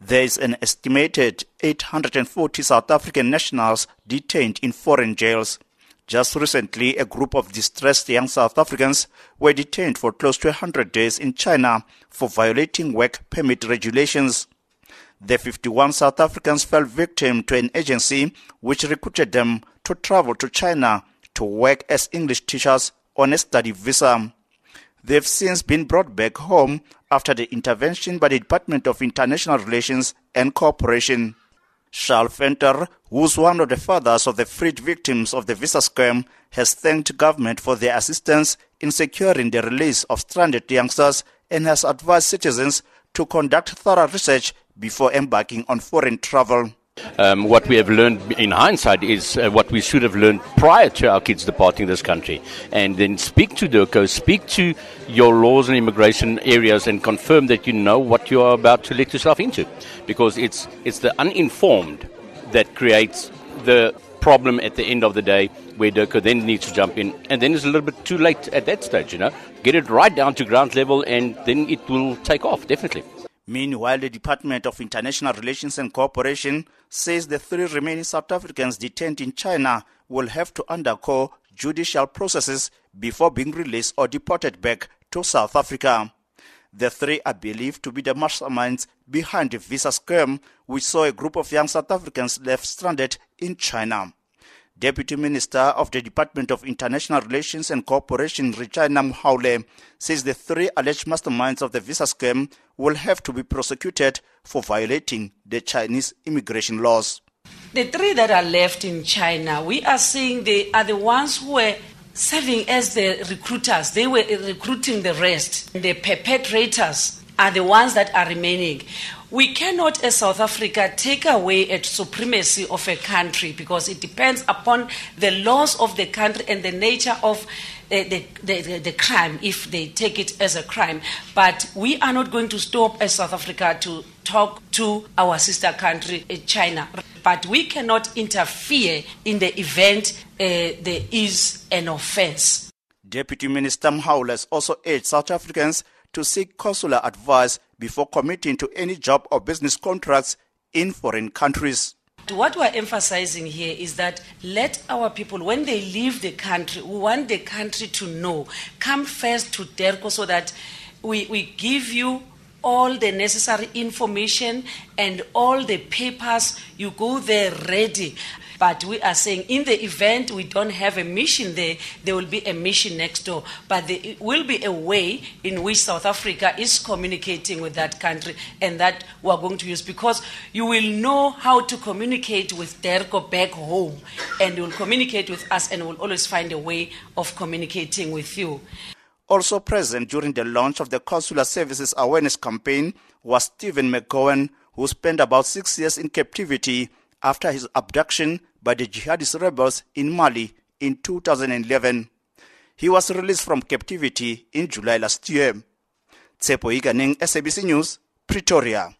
There is an estimated 840 South African nationals detained in foreign jails. Just recently, a group of distressed young South Africans were detained for close to 100 days in China for violating work permit regulations. The 51 South Africans fell victim to an agency which recruited them to travel to China to work as English teachers on a study visa. They've since been brought back home after the intervention by the Department of International Relations and Cooperation. Charles Venter, who's one of the fathers of the freed victims of the visa scam, has thanked government for their assistance in securing the release of stranded youngsters and has advised citizens to conduct thorough research before embarking on foreign travel. Um, what we have learned in hindsight is uh, what we should have learned prior to our kids departing this country. And then speak to DIRCO, speak to your laws and immigration areas and confirm that you know what you are about to let yourself into. Because it's, it's the uninformed that creates the problem at the end of the day where DIRCO then needs to jump in. And then it's a little bit too late at that stage, you know. Get it right down to ground level and then it will take off, definitely. Meanwhile, the Department of International Relations and Cooperation says the three remaining South Africans detained in China will have to undergo judicial processes before being released or deported back to South Africa. The three are believed to be the masterminds behind the visa scam, which saw a group of young South Africans left stranded in China. Deputy Minister of the Department of International Relations and Cooperation, Reginah Mhaule, says the three alleged masterminds of the visa scam will have to be prosecuted for violating the Chinese immigration laws. The three that are left in China, we are seeing they are the ones who were serving as the recruiters. They were recruiting the rest. The perpetrators are the ones that are remaining. We cannot, as South Africa, take away a supremacy of a country because it depends upon the laws of the country and the nature of uh, the, the, the, crime if they take it as a crime. But we are not going to stop as South Africa to talk to our sister country, uh, China. But we cannot interfere in the event uh, there is an offense. Deputy Minister Mhaule has also urged South Africans to seek consular advice before committing to any job or business contracts in foreign countries. What we're emphasizing here is that let our people, when they leave the country, we want the country to know, come first to DIRCO so that we, we give you all the necessary information and all the papers. You go there ready. But we are saying in the event we don't have a mission there, there will be a mission next door. But there will be a way in which South Africa is communicating with that country and that we are going to use because you will know how to communicate with DIRCO back home and you will communicate with us and will always find a way of communicating with you. Also present during the launch of the Consular Services Awareness Campaign was Stephen McGowan, who spent about six years in captivity after his abduction by the jihadist rebels in Mali in 2011. He was released from captivity in July last year. Tsepo Iganeng, SABC News, Pretoria.